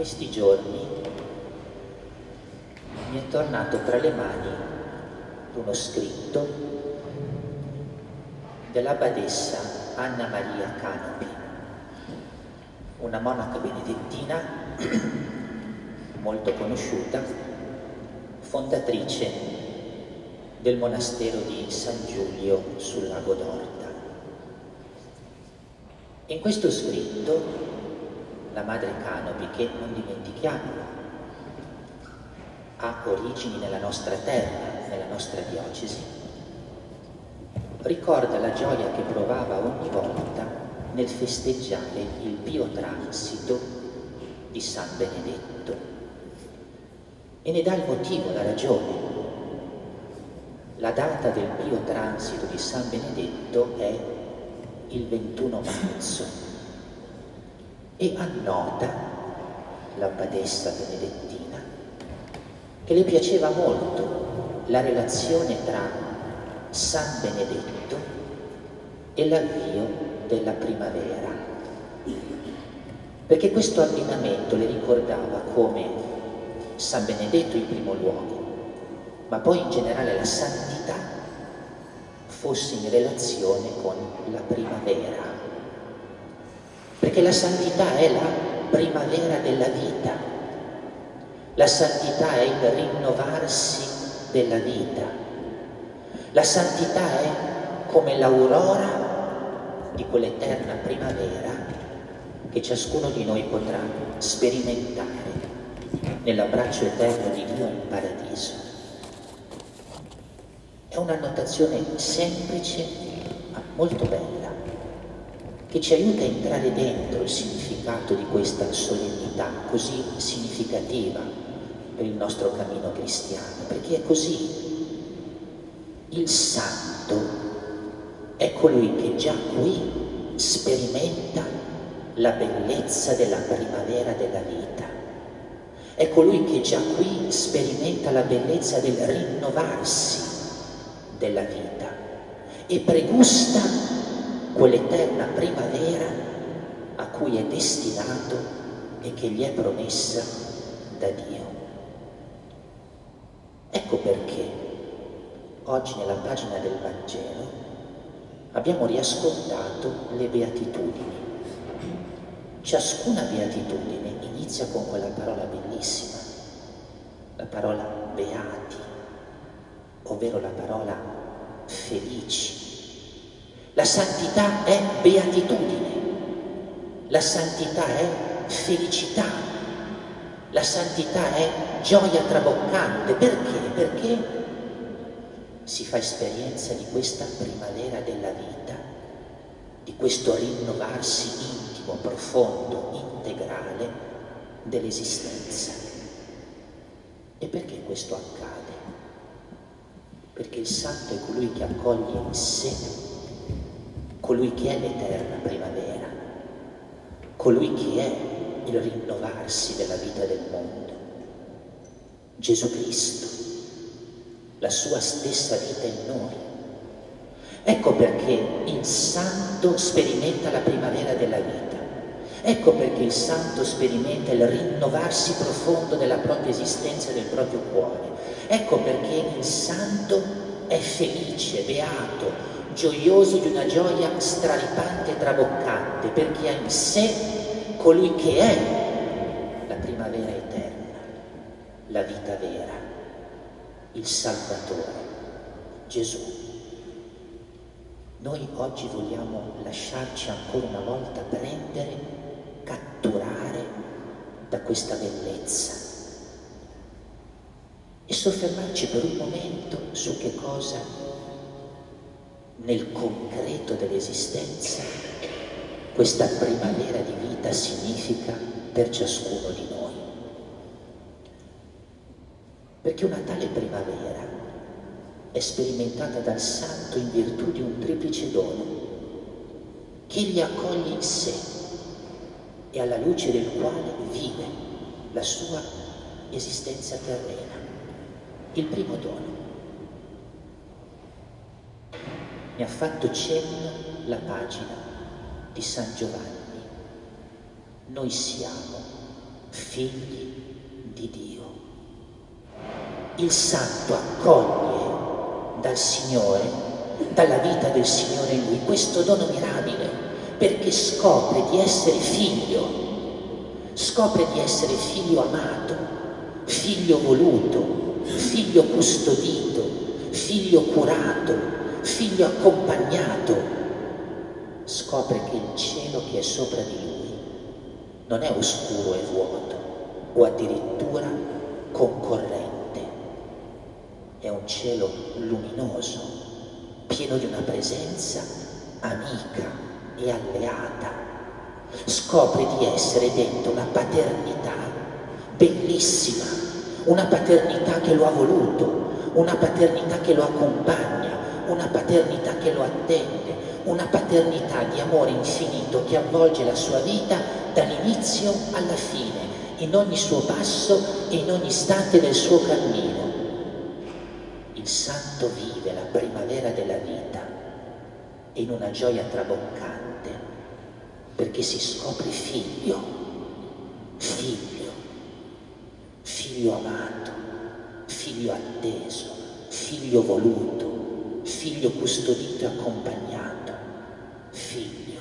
questi giorni mi è tornato tra le mani uno scritto della badessa Anna Maria Canopi, una monaca benedettina molto conosciuta, fondatrice del monastero di San Giulio sul lago d'Orta. In questo scritto la madre Canopi, che non dimentichiamo, ha origini nella nostra terra, nella nostra diocesi, ricorda la gioia che provava ogni volta nel festeggiare il pio transito di San Benedetto e ne dà il motivo, la ragione. La data del pio transito di San Benedetto è il 21 marzo e annota la badessa benedettina che le piaceva molto la relazione tra San Benedetto e l'avvio della primavera, perché questo abbinamento le ricordava come San Benedetto in primo luogo, ma poi in generale la santità fosse in relazione con la primavera perché la santità è la primavera della vita, la santità è il rinnovarsi della vita, la santità è come l'aurora di quell'eterna primavera che ciascuno di noi potrà sperimentare nell'abbraccio eterno di Dio in paradiso. È un'annotazione semplice ma molto bella che ci aiuta a entrare dentro il significato di questa solennità così significativa per il nostro cammino cristiano, perché è così. Il santo è colui che già qui sperimenta la bellezza della primavera della vita. È colui che già qui sperimenta la bellezza del rinnovarsi della vita e pregusta quell'eterna primavera a cui è destinato e che gli è promessa da Dio. Ecco perché oggi nella pagina del Vangelo abbiamo riascoltato le beatitudini. Ciascuna beatitudine inizia con quella parola bellissima, la parola beati, ovvero la parola felici la santità è beatitudine, la santità è felicità, la santità è gioia traboccante. Perché? Perché si fa esperienza di questa primavera della vita, di questo rinnovarsi intimo, profondo, integrale dell'esistenza. E perché questo accade? Perché il santo è colui che accoglie in sé colui che è l'eterna primavera, colui che è il rinnovarsi della vita del mondo, Gesù Cristo, la sua stessa vita in noi. Ecco perché il santo sperimenta la primavera della vita. Ecco perché il santo sperimenta il rinnovarsi profondo della propria esistenza e del proprio cuore. Ecco perché il santo è felice, beato, gioioso di una gioia straripante e traboccante, perché ha in sé colui che è la primavera eterna, la vita vera, il Salvatore, Gesù. Noi oggi vogliamo lasciarci ancora una volta prendere, catturare da questa bellezza e soffermarci per un momento su che cosa nel concreto dell'esistenza questa primavera di vita significa per ciascuno di noi. Perché una tale primavera è sperimentata dal Santo in virtù di un triplice dono che egli accoglie in sé e alla luce del quale vive la sua esistenza terrena. Il primo dono mi ha fatto cenno la pagina di San Giovanni. Noi siamo figli di Dio. Il santo accoglie dal Signore, dalla vita del Signore in lui, questo dono mirabile, perché scopre di essere figlio, scopre di essere figlio amato, figlio voluto, figlio custodito, figlio curato, figlio accompagnato. Scopre che il cielo che è sopra di lui non è oscuro e vuoto o addirittura concorrente è un cielo luminoso, pieno di una presenza amica e alleata. Scopre di essere dentro una paternità bellissima, una paternità che lo ha voluto, una paternità che lo accompagna, una paternità che lo attende, una paternità di amore infinito che avvolge la sua vita dall'inizio alla fine, in ogni suo passo e in ogni istante del suo cammino. Il santo vive la primavera della vita in una gioia traboccante perché si scopre figlio, figlio, figlio amato, figlio atteso, figlio voluto, figlio custodito e accompagnato, figlio.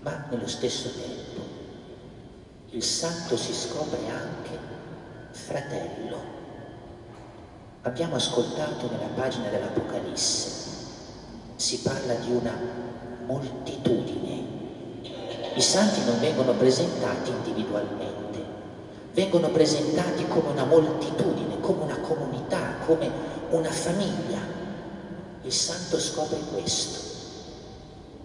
Ma nello stesso tempo il santo si scopre anche fratello Abbiamo ascoltato nella pagina dell'Apocalisse, si parla di una moltitudine. I santi non vengono presentati individualmente, vengono presentati come una moltitudine, come una comunità, come una famiglia. Il santo scopre questo,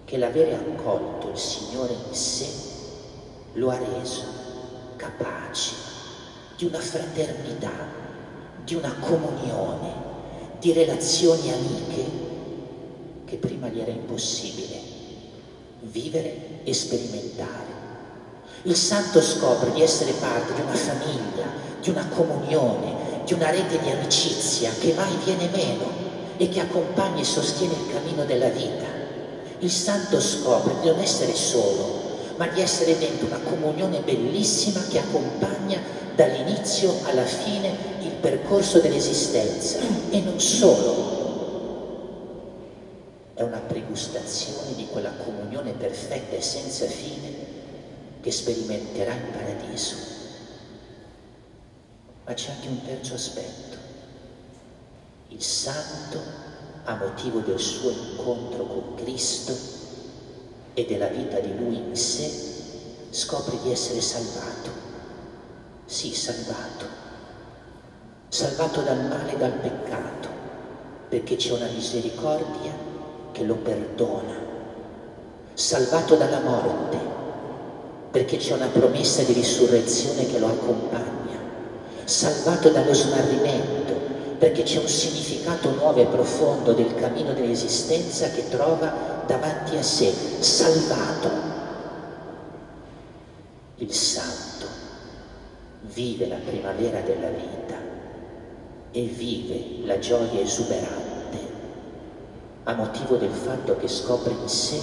che l'avere accolto il Signore in sé lo ha reso capace di una fraternità di una comunione, di relazioni amiche che prima gli era impossibile vivere e sperimentare. Il santo scopre di essere parte di una famiglia, di una comunione, di una rete di amicizia che mai viene meno e che accompagna e sostiene il cammino della vita. Il santo scopre di non essere solo, ma di essere dentro una comunione bellissima che accompagna dall'inizio alla fine il percorso dell'esistenza e non solo. È una pregustazione di quella comunione perfetta e senza fine che sperimenterà in paradiso. Ma c'è anche un terzo aspetto. Il santo, a motivo del suo incontro con Cristo e della vita di lui in sé, scopre di essere salvato sì, salvato, salvato dal male e dal peccato, perché c'è una misericordia che lo perdona, salvato dalla morte, perché c'è una promessa di risurrezione che lo accompagna, salvato dallo smarrimento, perché c'è un significato nuovo e profondo del cammino dell'esistenza che trova davanti a sé, salvato. Il santo vive la primavera della vita e vive la gioia esuberante a motivo del fatto che scopre in sé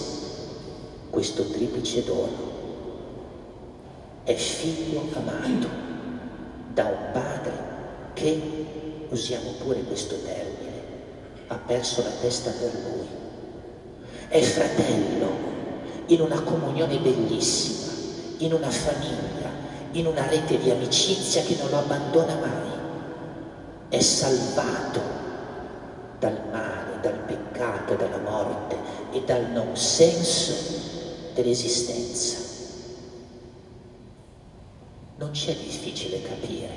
questo triplice dono. È figlio amato da un padre che, usiamo pure questo termine, ha perso la testa per lui. È fratello in una comunione bellissima, in una famiglia in una rete di amicizia che non lo abbandona mai. È salvato dal male, dal peccato, dalla morte e dal non senso dell'esistenza. C'è difficile capire,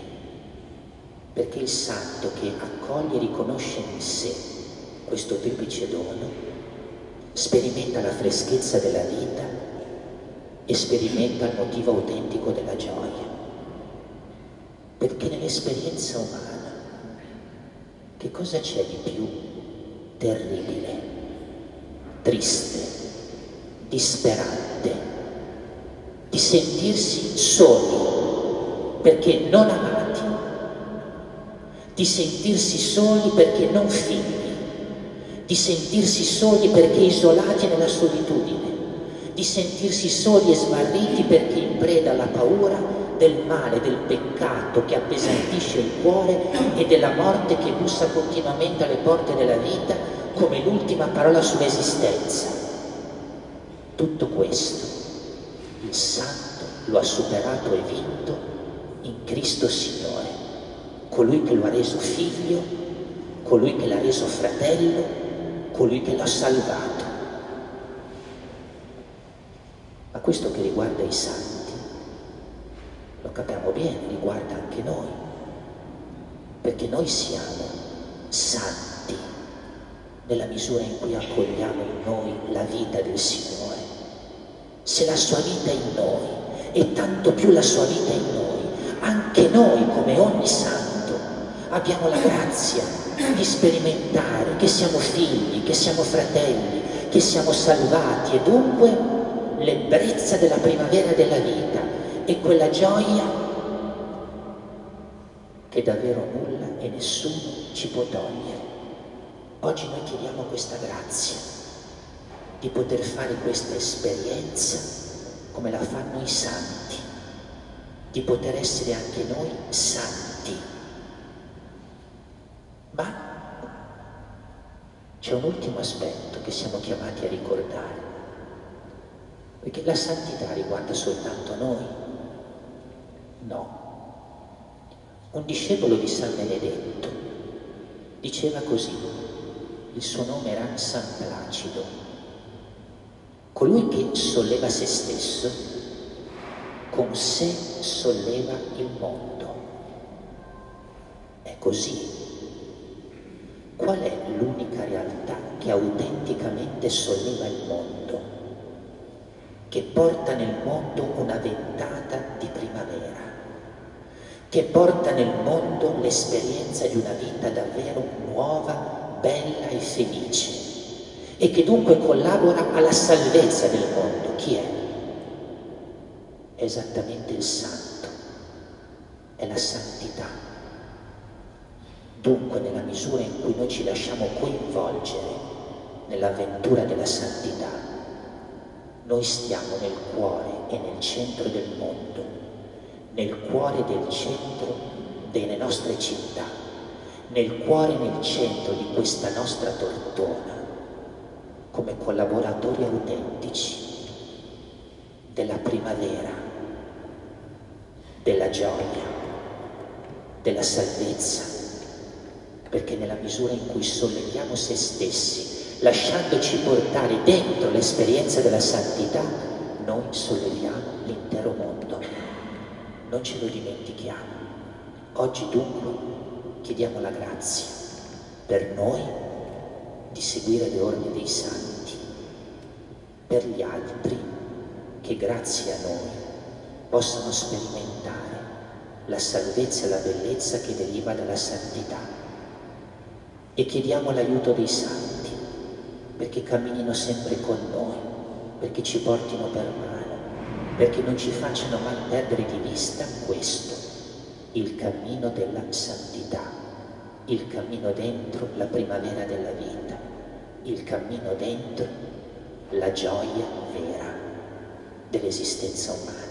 perché il santo che accoglie e riconosce in sé questo triplice dono sperimenta la freschezza della vita e sperimenta il motivo autentico della gioia. Perché nell'esperienza umana che cosa c'è di più terribile, triste, disperante, di sentirsi soli perché non amati, di sentirsi soli perché non figli, di sentirsi soli perché isolati nella solitudine. Di sentirsi soli e smarriti perché in preda alla paura del male, del peccato che appesantisce il cuore e della morte che bussa continuamente alle porte della vita come l'ultima parola sull'esistenza. Tutto questo il Santo lo ha superato e vinto in Cristo Signore, colui che lo ha reso figlio, colui che l'ha reso fratello, colui che l'ha salvato. Ma questo che riguarda i santi, lo capiamo bene, riguarda anche noi, perché noi siamo santi nella misura in cui accogliamo in noi la vita del Signore. Se la sua vita è in noi e tanto più la sua vita è in noi, anche noi come ogni santo abbiamo la grazia di sperimentare che siamo figli, che siamo fratelli, che siamo salvati e dunque l'ebbrezza della primavera della vita e quella gioia che davvero nulla e nessuno ci può togliere. Oggi noi chiediamo questa grazia di poter fare questa esperienza come la fanno i santi, di poter essere anche noi santi. Ma c'è un ultimo aspetto che siamo chiamati a ricordare perché la santità riguarda soltanto noi? No. Un discepolo di San Benedetto diceva così, il suo nome era San Placido, colui che solleva se stesso, con sé solleva il mondo. È così. Qual è l'unica realtà che autenticamente solleva il mondo? che porta nel mondo una ventata di primavera, che porta nel mondo l'esperienza di una vita davvero nuova, bella e felice e che dunque collabora alla salvezza del mondo. Chi è? È esattamente il santo, è la santità. Dunque nella misura in cui noi ci lasciamo coinvolgere nell'avventura della santità, noi stiamo nel cuore e nel centro del mondo, nel cuore del centro delle nostre città, nel cuore e nel centro di questa nostra tortona, come collaboratori autentici della primavera, della gioia, della salvezza, perché nella misura in cui solleviamo se stessi, lasciandoci portare dentro l'esperienza della santità, noi solleviamo l'intero mondo. Non ce lo dimentichiamo. Oggi dunque chiediamo la grazia per noi di seguire le orme dei santi, per gli altri che grazie a noi possano sperimentare la salvezza e la bellezza che deriva dalla santità. E chiediamo l'aiuto dei santi perché camminino sempre con noi, perché ci portino per mano, perché non ci facciano mai perdere di vista questo, il cammino della santità, il cammino dentro la primavera della vita, il cammino dentro la gioia vera dell'esistenza umana.